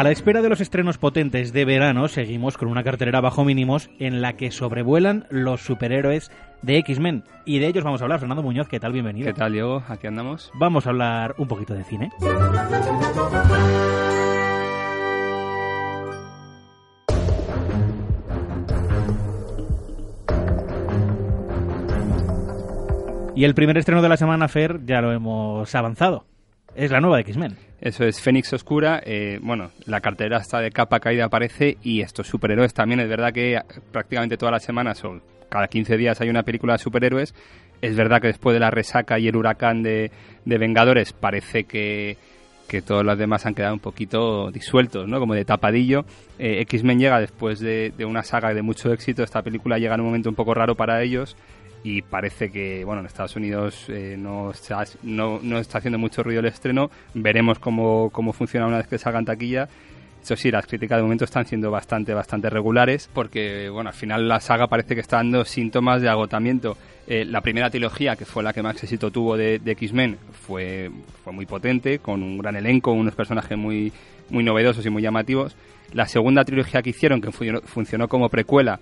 A la espera de los estrenos potentes de verano, seguimos con una cartelera bajo mínimos en la que sobrevuelan los superhéroes de X-Men. Y de ellos vamos a hablar. Fernando Muñoz, ¿qué tal? Bienvenido. ¿Qué tal, Diego? Aquí andamos. Vamos a hablar un poquito de cine. Y el primer estreno de la semana, Fer, ya lo hemos avanzado. Es la nueva de X-Men. Eso es Fénix Oscura. Eh, bueno, la cartera está de capa caída aparece y estos superhéroes también. Es verdad que prácticamente todas las semanas o cada 15 días hay una película de superhéroes. Es verdad que después de la resaca y el huracán de, Vengadores parece que, todos los demás han quedado un poquito disueltos, ¿no? Como de tapadillo. Eh, X-Men llega después de, de, una saga de mucho éxito. Esta película llega en un momento un poco raro para ellos y parece que bueno en Estados Unidos eh, no, está, no, no, está haciendo mucho ruido el estreno veremos cómo, cómo funciona una vez que salga en taquilla eso sí, las críticas de momento están siendo bastante, bastante regulares porque, bueno, al final la saga parece que está dando síntomas de agotamiento. Eh, la primera trilogía, que fue la que más éxito tuvo de, X-Men, fue, fue muy potente, con un gran elenco, unos personajes muy, muy novedosos y muy llamativos. La segunda trilogía que hicieron, que funcionó, funcionó como precuela,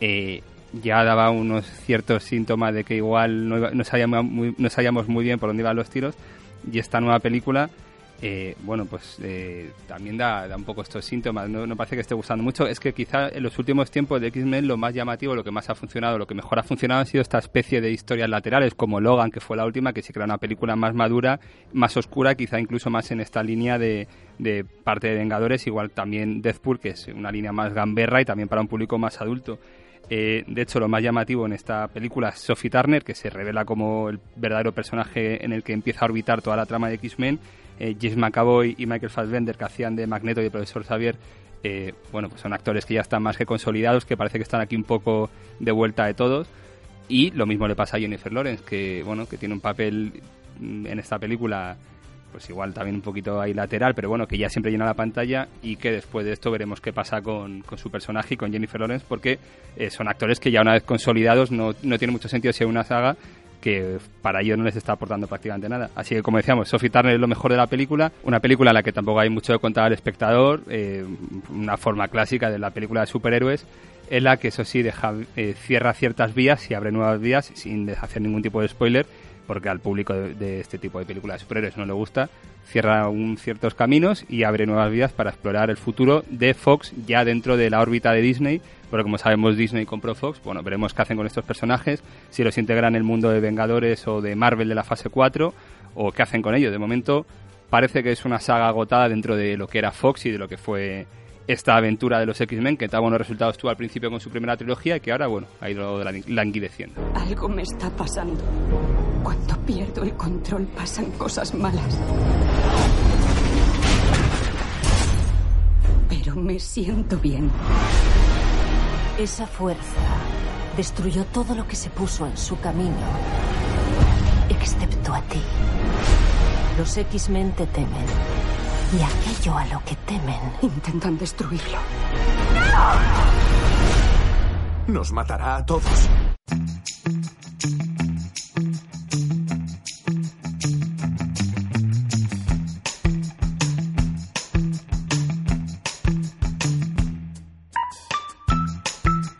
eh, ya daba unos ciertos síntomas de que igual no, sabíamos, muy, no sabíamos muy bien por dónde iban los tiros. Y esta nueva película eh, bueno pues eh, también da, da, un poco estos síntomas. No, no, parece que esté gustando mucho. Es que quizá en los últimos tiempos de X-Men lo más llamativo lo que más ha funcionado lo que mejor ha funcionado ha sido esta especie de historias laterales como Logan que fue la última que sí que era una película más madura más oscura quizá incluso más en esta línea de, de parte de Vengadores igual también Deathpool que es una línea más gamberra y también para un público más adulto eh, de hecho, lo más llamativo en esta película es Sophie Turner, que se revela como el verdadero personaje en el que empieza a orbitar toda la trama de X-Men. Eh, James McAvoy y Michael Fassbender, que hacían de Magneto y el profesor Xavier, eh, bueno, pues son actores que ya están más que consolidados, que parece que están aquí un poco de vuelta de todos. Y lo mismo le pasa a Jennifer Lawrence, que bueno, que tiene un papel mm, en esta película pues igual también un poquito ahí lateral, pero bueno, que ya siempre llena la pantalla y que después de esto veremos qué pasa con, su personaje y con Jennifer Lawrence, porque eh, son actores que ya una vez consolidados no, no tiene mucho sentido hay una saga que para ellos no les está aportando prácticamente nada. Así que, como decíamos, Sophie es lo mejor de la película, una película en la que tampoco hay mucho de contar al espectador, eh, una forma clásica de la película de superhéroes, en la que eso sí eh, cierra ciertas vías y abre nuevas vías sin hacer ningún tipo de spoiler porque al público de, este tipo de películas de superhéroes no le gusta, cierra un, ciertos caminos y abre nuevas vías para explorar el futuro de Fox ya dentro de la órbita de Disney, porque como sabemos Disney compró Fox, bueno, veremos qué hacen con estos personajes, si los integran en el mundo de Vengadores o de Marvel de la fase 4, o qué hacen con ellos. De momento parece que es una saga agotada dentro de lo que era Fox y de lo que fue esta aventura de los X-Men que tan buenos resultados tuvo al principio con su primera trilogía y que ahora, bueno, ha ido languideciendo. Algo me está pasando. Cuando pierdo el control pasan cosas malas. Pero me siento bien. Esa fuerza destruyó todo lo que se puso en su camino, excepto a ti. Los X-Men te temen y aquello a lo que temen. Intentan destruirlo. Nos matará a todos.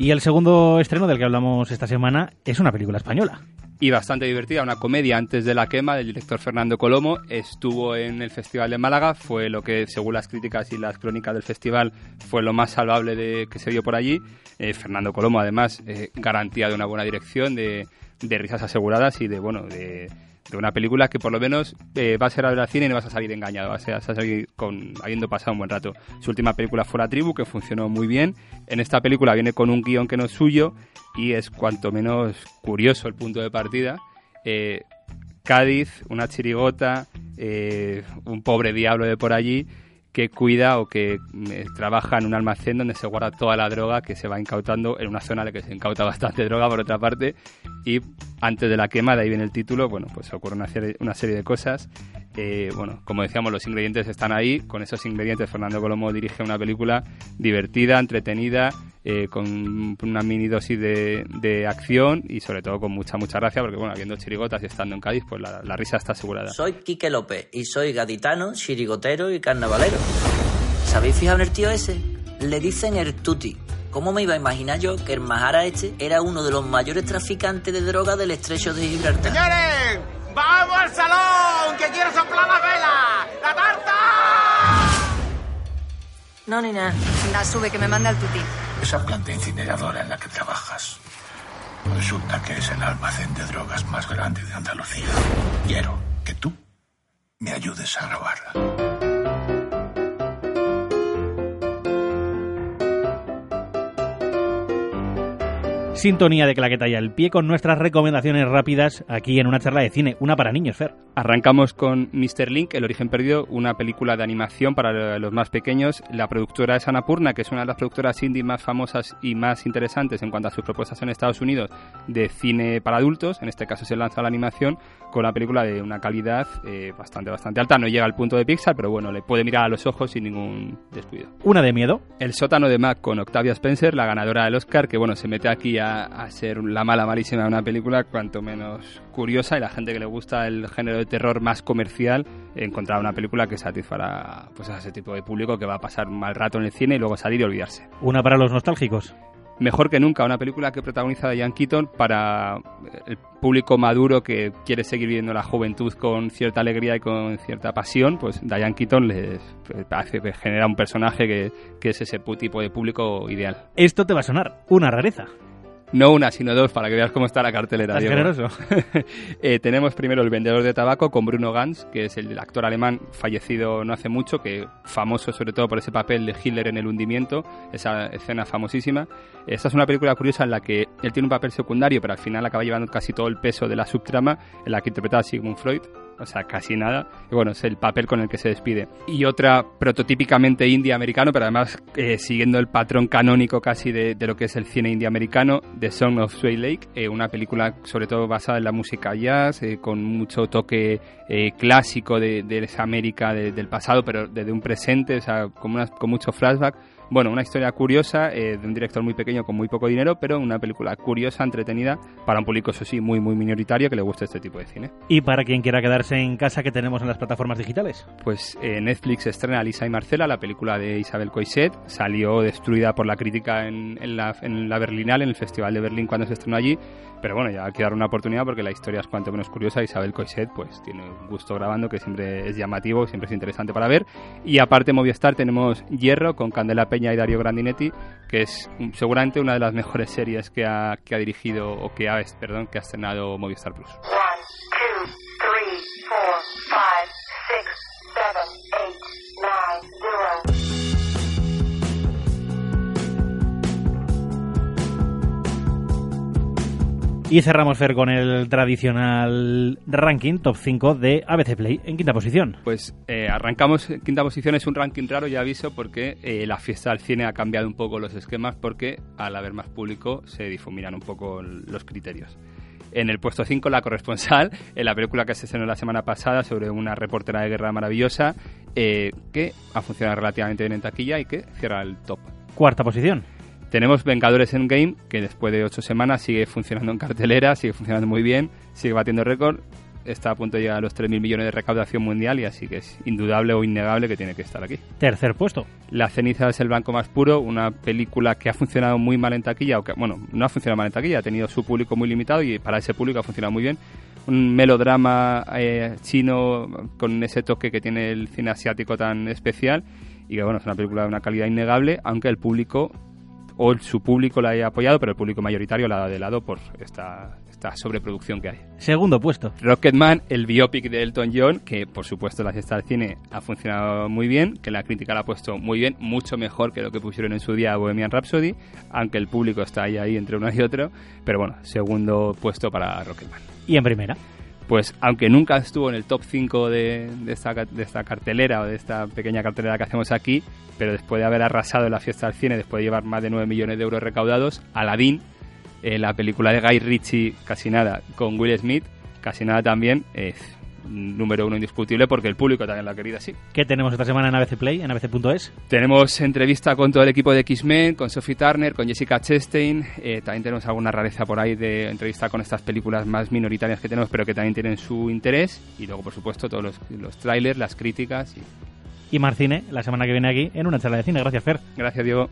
Y el segundo estreno del que hablamos esta semana es una película española y bastante divertida, una comedia antes de la quema del director Fernando Colomo. Estuvo en el Festival de Málaga, fue lo que, según las críticas y las crónicas del festival, fue lo más salvable de, que se dio por allí. Eh, Fernando Colomo, además, eh, garantía de una buena dirección, de, de risas aseguradas y de, bueno, de de una película que por lo menos eh, va a ser a ver al cine y no vas a salir engañado, vas a, salir con, habiendo pasado un buen rato. Su última película fue La Tribu, que funcionó muy bien. En esta película viene con un guion que no es suyo y es cuanto menos curioso el punto de partida. Eh, Cádiz, una chirigota, eh, un pobre diablo de por allí que cuida o que trabaja en un almacén donde se guarda toda la droga que se va incautando en una zona en la que se incauta bastante droga por otra parte y antes de la quema, de ahí viene el título, bueno, pues ocurre una serie, una serie de cosas. Eh, bueno, como decíamos, los ingredientes están ahí. Con esos ingredientes, Fernando Colomo dirige una película divertida, entretenida, eh, con una mini dosis de, de, acción y sobre todo con mucha, mucha gracia, porque bueno, habiendo chirigotas y estando en Cádiz, pues la, la risa está asegurada. Soy Quique López y soy gaditano, chirigotero y carnavalero. ¿Sabéis fijado en el tío ese? Le dicen el tuti. ¿Cómo me iba a imaginar yo que el Mahara este era uno de los mayores traficantes de droga del estrecho de Gibraltar? ¡Señores! ¡Vamos al salón! ¡Que quiero soplar la vela! ¡La tarta! No, ni nada. Da, sube, que me manda el tuti. Esa planta incineradora en la que trabajas resulta que es el almacén de drogas más grande de Andalucía. Quiero que tú me ayudes a robarla. Sintonía de claqueta y al pie con nuestras recomendaciones rápidas aquí en una charla de cine, una para niños, Fer. Arrancamos con Mr. Link, El origen perdido, una película de animación para los más pequeños. La productora es Annapurna, que es una de las productoras indie más famosas y más interesantes en cuanto a sus propuestas en Estados Unidos de cine para adultos. En este caso se lanza la animación con una película de una calidad eh, bastante, bastante alta. No llega al punto de Pixar, pero bueno, le puede mirar a los ojos sin ningún descuido. Una de miedo. El sótano de Mac con Octavia Spencer, la ganadora del Oscar, que bueno, se mete aquí a a, ser la mala malísima de una película, cuanto menos curiosa, y la gente que le gusta el género de terror más comercial, encontrar una película que satisfará pues, a ese tipo de público que va a pasar un mal rato en el cine y luego salir y olvidarse. Una para los nostálgicos. Mejor que nunca, una película que protagoniza Diane Keaton para el público maduro que quiere seguir viviendo la juventud con cierta alegría y con cierta pasión, pues Diane Keaton les hace, genera un personaje que, que es ese tipo de público ideal. Esto te va a sonar, una rareza. No una, sino dos, para que veas cómo está la cartelera. ¿Es generoso? eh, tenemos primero El vendedor de tabaco con Bruno Gans, que es el actor alemán fallecido no hace mucho, que famoso sobre todo por ese papel de Hitler en el hundimiento, esa escena famosísima. Esta es una película curiosa en la que él tiene un papel secundario, pero al final acaba llevando casi todo el peso de la subtrama, en la que interpreta a Sigmund Freud, o sea, casi nada. Y bueno, es el papel con el que se despide. Y otra prototípicamente indie americano, pero además eh, siguiendo el patrón canónico casi de, lo que es el cine indie americano, The Song of Sway Lake, eh, una película sobre todo basada en la música jazz, eh, con mucho toque clásico de, esa América del pasado, pero desde un presente, o sea, con, con mucho flashback bueno, una historia curiosa eh, de un director muy pequeño con muy poco dinero, pero una película curiosa, entretenida, para un público, eso sí, muy, muy minoritario que le gusta este tipo de cine. ¿Y para quien quiera quedarse en casa, qué tenemos en las plataformas digitales? Pues eh, Netflix estrena Lisa y Marcela, la película de Isabel Coixet. Salió destruida por la crítica en, la, en la Berlinale, en el Festival de Berlín cuando se estrenó allí, pero bueno, ya hay que dar una oportunidad porque la historia es cuanto menos curiosa. Isabel Coixet pues tiene un gusto grabando que siempre es llamativo, siempre es interesante para ver. Y aparte Movistar tenemos Hierro con Candela Peña y Dario Grandinetti, que es seguramente una de las mejores series que ha, que ha dirigido o que ha, perdón, que ha estrenado Movistar Plus. Y cerramos, Fer, con el tradicional ranking top 5 de ABC Play en quinta posición. Pues eh, arrancamos, quinta posición es un ranking raro, ya aviso, porque eh, la fiesta del cine ha cambiado un poco los esquemas porque al haber más público se difuminan un poco los criterios. En el puesto 5, La corresponsal, en la película que se estrenó la semana pasada sobre una reportera de guerra maravillosa eh, que ha funcionado relativamente bien en taquilla y que cierra el top. Cuarta posición. Tenemos Vengadores Endgame, que después de ocho semanas sigue funcionando en cartelera, sigue funcionando muy bien, sigue batiendo récord, está a punto de llegar a los 3.000 millones de recaudación mundial y así que es indudable o innegable que tiene que estar aquí. Tercer puesto. La ceniza es el blanco más puro, una película que ha funcionado muy mal en taquilla, o que, bueno, no ha funcionado mal en taquilla, ha tenido su público muy limitado y para ese público ha funcionado muy bien. Un melodrama eh, chino con ese toque que tiene el cine asiático tan especial y que bueno, es una película de una calidad innegable, aunque el público o su público la haya apoyado, pero el público mayoritario la ha de lado por esta, esta sobreproducción que hay. Segundo puesto. Rocketman, el biopic de Elton John, que por supuesto la fiesta del cine ha funcionado muy bien, que la crítica la ha puesto muy bien, mucho mejor que lo que pusieron en su día Bohemian Rhapsody, aunque el público está ahí, ahí entre uno y otro, pero bueno, segundo puesto para Rocketman. ¿Y en primera? Pues aunque nunca estuvo en el top 5 de, esta, de, esta, cartelera o de esta pequeña cartelera que hacemos aquí, pero después de haber arrasado en la fiesta del cine, después de llevar más de 9 millones de euros recaudados, Aladdin, eh, la película de Guy Ritchie, casi nada, con Will Smith, casi nada también, es número uno indiscutible porque el público también lo ha querido así. ¿Qué tenemos esta semana en ABC Play, en ABC.es? Tenemos entrevista con todo el equipo de X-Men, con Sophie Turner, con Jessica Chastain. Eh, también tenemos alguna rareza por ahí de entrevista con estas películas más minoritarias que tenemos, pero que también tienen su interés. Y luego, por supuesto, todos los, los trailers, las críticas y y más cine la semana que viene aquí en una charla de cine. Gracias, Fer. Gracias, Diego.